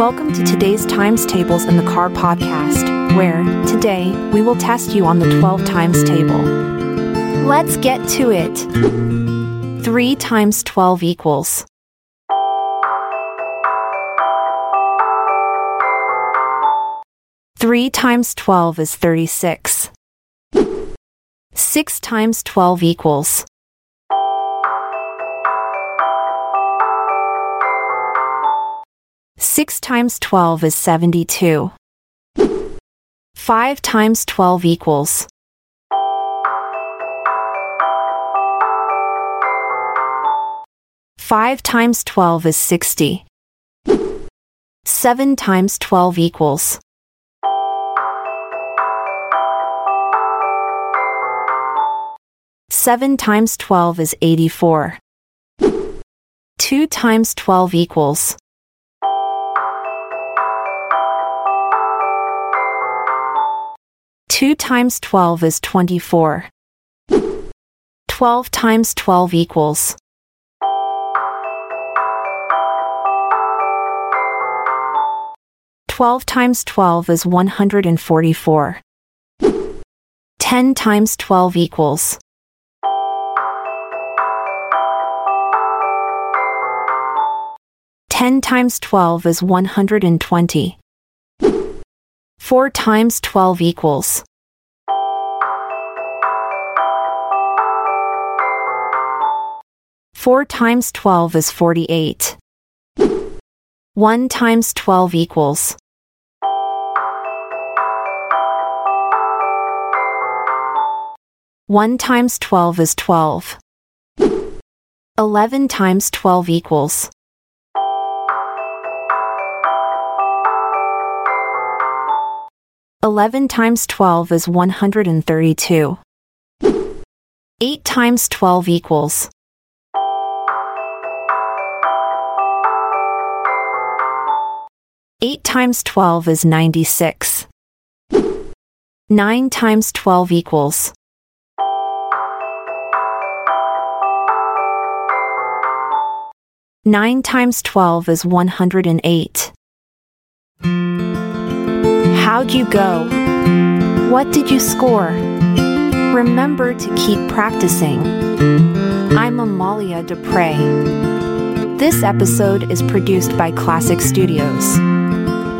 Welcome to today's Times Tables in the Car podcast, where, today, we will test you on the 12 times table. Let's get to it. 3 times 12 equals. Three times twelve is thirty-six. Six times twelve equals. Six times twelve is seventy-two. Five times twelve equals. Five times twelve is sixty. Seven times twelve equals. Seven times twelve is eighty-four. Two times twelve equals. Two times twelve is twenty-four. Twelve times twelve equals. Twelve times twelve is one hundred and forty-four. Ten times twelve equals. Ten times twelve is one hundred and twenty. Four times twelve equals. Four times twelve is forty-eight. One times twelve equals. One times twelve is twelve. Eleven times twelve equals. Eleven times twelve is one hundred and thirty-two. Eight times twelve equals. Eight times twelve is ninety-six. Nine times twelve equals. Nine times twelve is one hundred and eight. How'd you go? What did you score? Remember to keep practicing. I'm Amalia Dupre. This episode is produced by Klassic Studios.